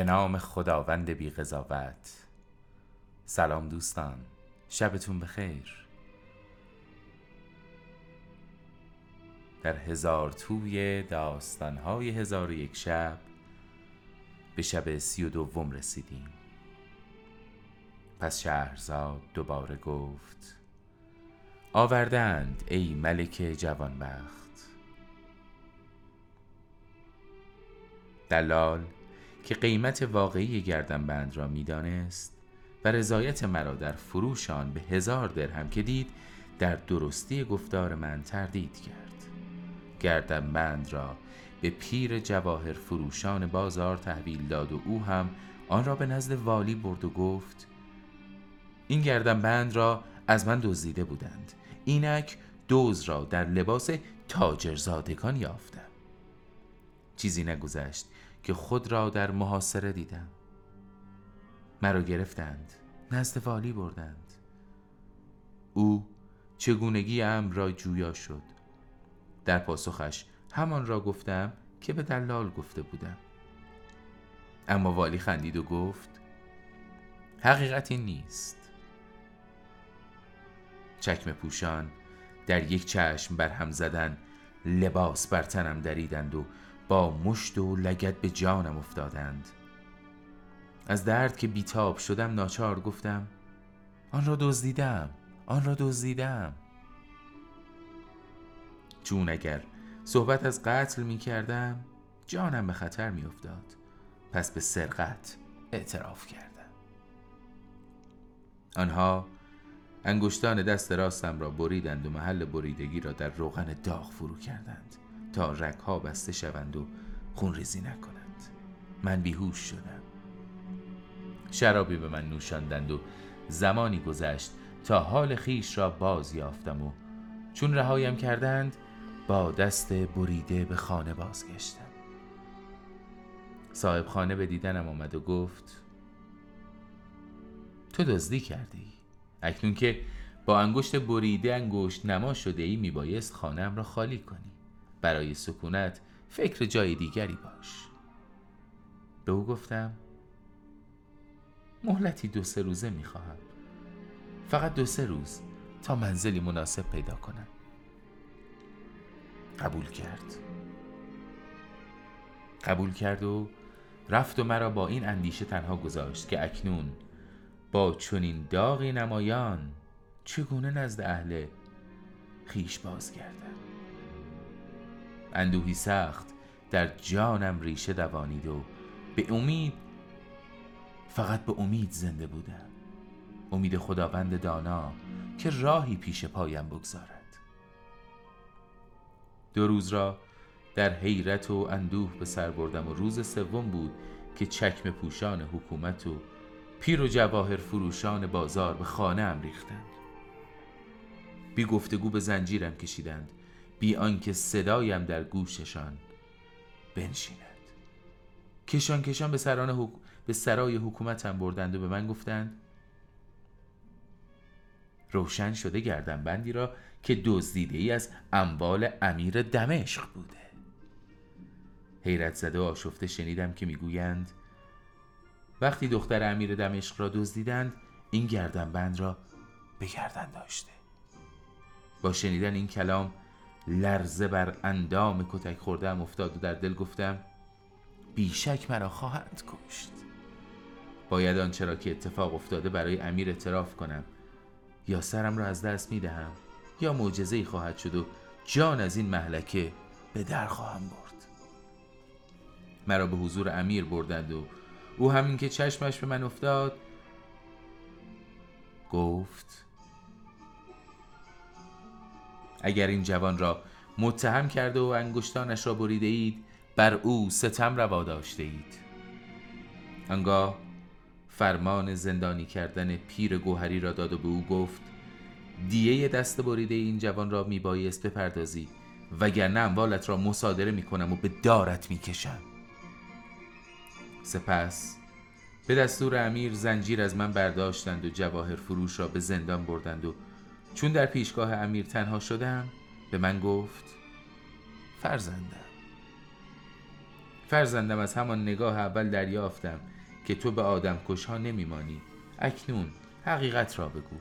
به نام خداوند بی قضاوت سلام دوستان شبتون بخیر. در هزار توی داستانهای هزار و یک شب به شب سی و دوم رسیدیم. پس شهرزاد دوباره گفت آوردند ای ملک جوانبخت. دلال که قیمت واقعی گردنبند را می‌دانست و رضایت مرا در فروش آن به هزار درهم که دید در درستی گفتار من تردید کرد. گردنبند را به پیر جواهر فروشان بازار تحویل داد و او هم آن را به نزد والی برد و گفت این گردنبند را از من دزدیده بودند. اینک دوز را در لباس تاجرزادگان یافتم. چیزی نگذشت. که خود را در محاصره دیدم مرا گرفتند نزد والی بردند. او چگونگی ام را جویا شد. در پاسخش همان را گفتم که به دلال گفته بودم. اما والی خندید و گفت حقیقتی نیست. چکم پوشان در یک چشم بر هم زدن لباس بر تنم دریدند و با مشت و لگت به جانم افتادند. از درد که بیتاب شدم ناچار گفتم آن را دزدیدم آن را دزدیدم. چون اگر صحبت از قتل می کردم جانم به خطر می افتاد. پس به سرقت اعتراف کردم. آنها انگشتان دست راستم را بریدند و محل بریدگی را در روغن داغ فرو کردند. تا رگها بسته شوند و خون ریزی نکنند من بیهوش شدم. شرابی به من نوشاندند و زمانی گذشت تا حال خیش را باز یافتم و چون رهایم کردند با دست بریده به خانه بازگشتم. صاحب خانه به دیدنم آمد و گفت تو دزدی کردی؟ اکنون که با انگشت بریده انگشت نما شده ای میبایست خانم را خالی کنی. برای سکونت فکر جای دیگری باش. به او گفتم مهلتی دو سه روزه می‌خواهم. فقط دو سه روز تا منزلی مناسب پیدا کنم. قبول کرد. قبول کرد و رفت و مرا با این اندیشه تنها گذاشت که اکنون با چنین داغی نمایان چگونه نزد اهل خیش باز کردم اندوهی سخت در جانم ریشه دوانید و به امید فقط به امید زنده بودم. امید خداوند دانا که راهی پیش پایم بگذارد. دو روز را در حیرت و اندوه به سر بردم و روز سوم بود که چکم پوشان حکومت و پیر و جواهر فروشان بازار به خانه ام ریختند. بی گفتگو به زنجیرم کشیدند. بی آنکه صدایم در گوششان بنشیند. کشان کشان به, سران حک... به سرای حکومتم بردند و به من گفتند روشن شده گردن بندی را که دزدیده ای از اموال امیر دمشق بوده. حیرت زده و آشفته شنیدم که می‌گویند وقتی دختر امیر دمشق را دزدیدند این گردنبند را به گردن داشته. با شنیدن این کلام لرزه بر اندام کتک خوردم افتاد و در دل گفتم بیشک مرا خواهند کشت. باید آنچه را که اتفاق افتاده برای امیر اعتراف کنم. یا سرم را از دست می دهم یا معجزه خواهد شد و جان از این محلکه به در خواهم برد. مرا به حضور امیر بردند و او همین که چشمش به من افتاد گفت اگر این جوان را متهم کرده و انگشتانش را بریده اید بر او ستم روا داشته اید. انگاه فرمان زندانی کردن پیر گوهری را داد و به او گفت دیه دست بریده این جوان را میبایست بپردازی وگرنه اموالت را مصادره می‌کنم و به دارت می‌کشم سپس به دستور امیر زنجیر از من برداشتند و جواهر فروش را به زندان بردند و چون در پیشگاه امیر تنها شدم به من گفت فرزندم. فرزندم از همان نگاه اول دریافتم که تو به آدم کشها نمیمانی. اکنون حقیقت را بگو.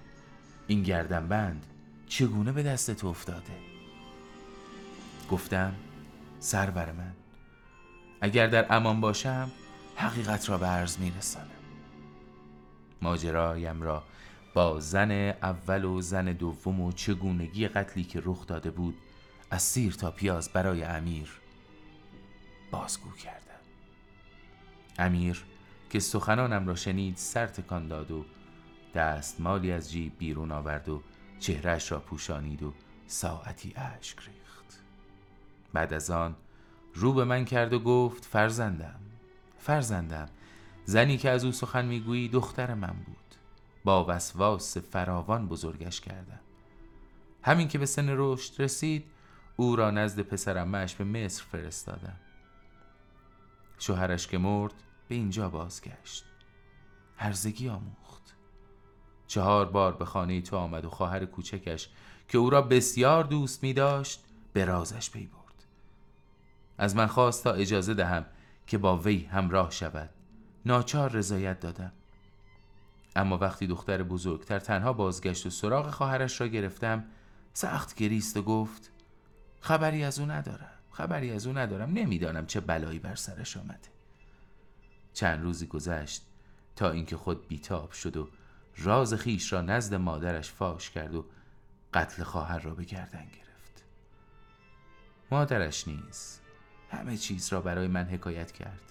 این بند چگونه به دست تو افتاده؟ گفتم سرور من اگر در امان باشم حقیقت را به عرض میرسانم. ماجرایم را با زن اول و زن دوم و چگونگی قتلی که رخ داده بود از سیر تا پیاز برای امیر بازگو کردم امیر که سخنانم را شنید سر تکان داد و دست مالی از جیب بیرون آورد و چهرش را پوشانید و ساعتی اشک ریخت. بعد از آن رو به من کرد و گفت فرزندم فرزندم زنی که از او سخن می‌گویی دختر من بود. با وسواس فراوان بزرگش کردم همین که به سن رشد رسید او را نزد پسرمش به مصر فرستادم. شوهرش که مرد به اینجا بازگشت. هرزگی آموخت. چهار بار به خانه تو آمد و خواهر کوچکش که او را بسیار دوست می داشت به رازش پی برد. از من خواست تا اجازه دهم که با وی همراه شود. ناچار رضایت دادم. اما وقتی دختر بزرگتر تنها بازگشت و سراغ خواهرش را گرفتم سخت گریست و گفت خبری از او ندارم خبری از او ندارم نمی‌دانم چه بلایی بر سرش آمده. چند روزی گذشت تا اینکه خود بیتاب شد و راز خیش را نزد مادرش فاش کرد و قتل خواهر را به گردن گرفت. مادرش نیز همه چیز را برای من حکایت کرد.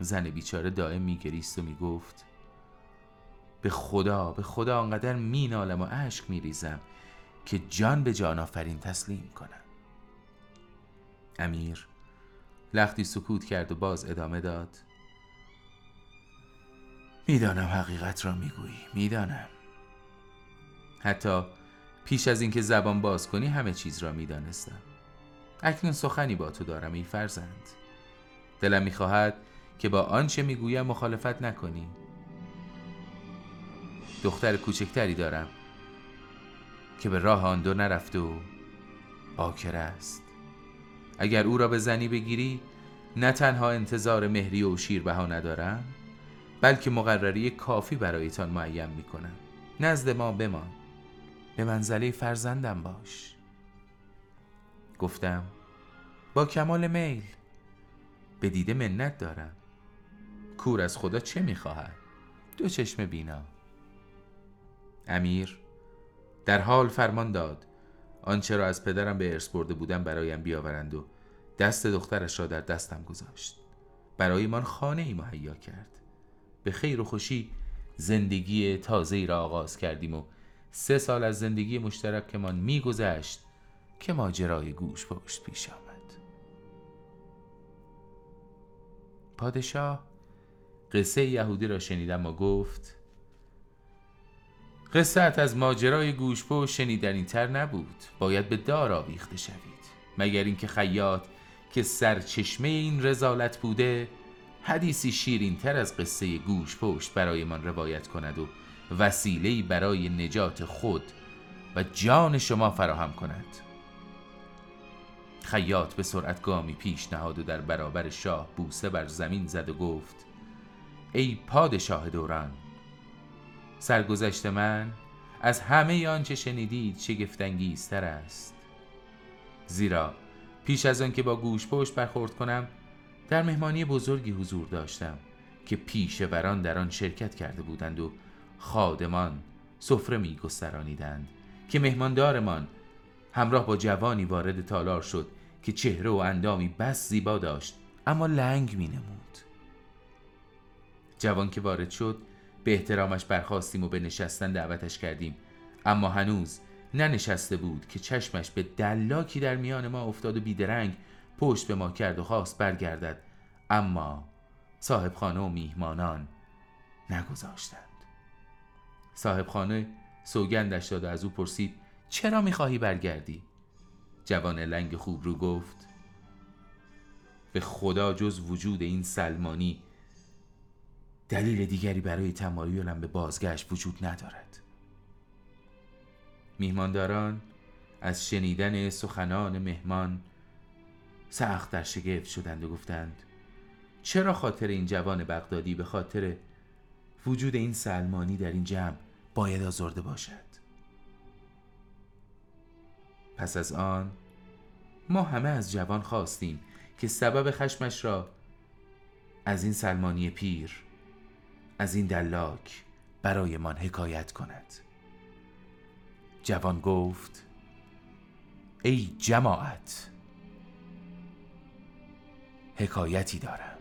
زن بیچاره دائم میگریست و می‌گفت به خدا به خدا آنقدر مینالم و اشک میریزم که جان به جان آفرین تسلیم کنم امیر لختی سکوت کرد و باز ادامه داد. می‌دانم حقیقت را می‌گویی می‌دانم. حتی پیش از اینکه زبان باز کنی همه چیز را می‌دانستم. اکنون سخنی با تو دارم ای فرزند. دلم می‌خواهد که با آنچه می‌گویم مخالفت نکنی. دختر کوچکتری دارم که به راه آن دو نرفته و باکر است. اگر او را به زنی بگیری نه تنها انتظار مهری و شیر بها ندارم بلکه مقرری کافی برایتان معیم می‌کنم. نزد ما بمان. به منزله فرزندم باش. گفتم با کمال میل. به دیده منت دارم. کور از خدا چه می‌خواهد؟ دو چشم بینا. امیر. در حال فرمان داد. آنچه را از پدرم به ارث برده بودم برایم بیاورند و دست دخترش را در دستم گذاشت. برای من خانه ای مهیا کرد. به خیر و خوشی زندگی تازه ای را آغاز کردیم و سه سال از زندگی مشترکمان میگذشت که ماجرای گوش پشت پیش آمد. پادشاه قصه یهودی را شنیدم و گفت قصت از ماجرای گوشپو شنیدنی تر نبود. باید به دار آویخته شوید. مگر اینکه خیاط که سرچشمه این رزالت بوده حدیثی شیرین تر از قصه گوش پشت برای من روایت کند و وسیله‌ای برای نجات خود و جان شما فراهم کند. خیاط به سرعت گامی پیش نهاد و در برابر شاه بوسه بر زمین زد و گفت ای پادشاه دوران سرگذشت من از همه آنچه شنیدید شگفتانگیزتر است. زیرا پیش از آن که با گوش پشت برخورد کنم در مهمانی بزرگی حضور داشتم که پیشوران در آن شرکت کرده بودند و خادمان سفره می گسترانیدند که مهماندارمان همراه با جوانی وارد تالار شد که چهره و اندامی بس زیبا داشت اما لنگ می نمود جوان که وارد شد به احترامش برخواستیم و به نشستن دعوتش کردیم. اما هنوز ننشسته بود که چشمش به دلاکی در میان ما افتاد و بیدرنگ پشت به ما کرد و خواست برگردد. اما صاحب خانه و میهمانان نگذاشتند. صاحب خانه سوگندش داد از او پرسید چرا می‌خواهی برگردی؟ جوان لنگ خوب رو گفت به خدا جز وجود این سلمانی دلیل دیگری برای تمایلم به بازگشت وجود ندارد. میهمانداران از شنیدن سخنان مهمان سخت در شگفت شدند و گفتند چرا خاطر این جوان بغدادی به خاطر وجود این سلمانی در این جمع باید آزرده باشد؟ پس از آن ما همه از جوان خواستیم که سبب خشمش را از این سلمانی پیر از این دلاک برایمان حکایت کند. جوان گفت ای جماعت حکایتی دارم.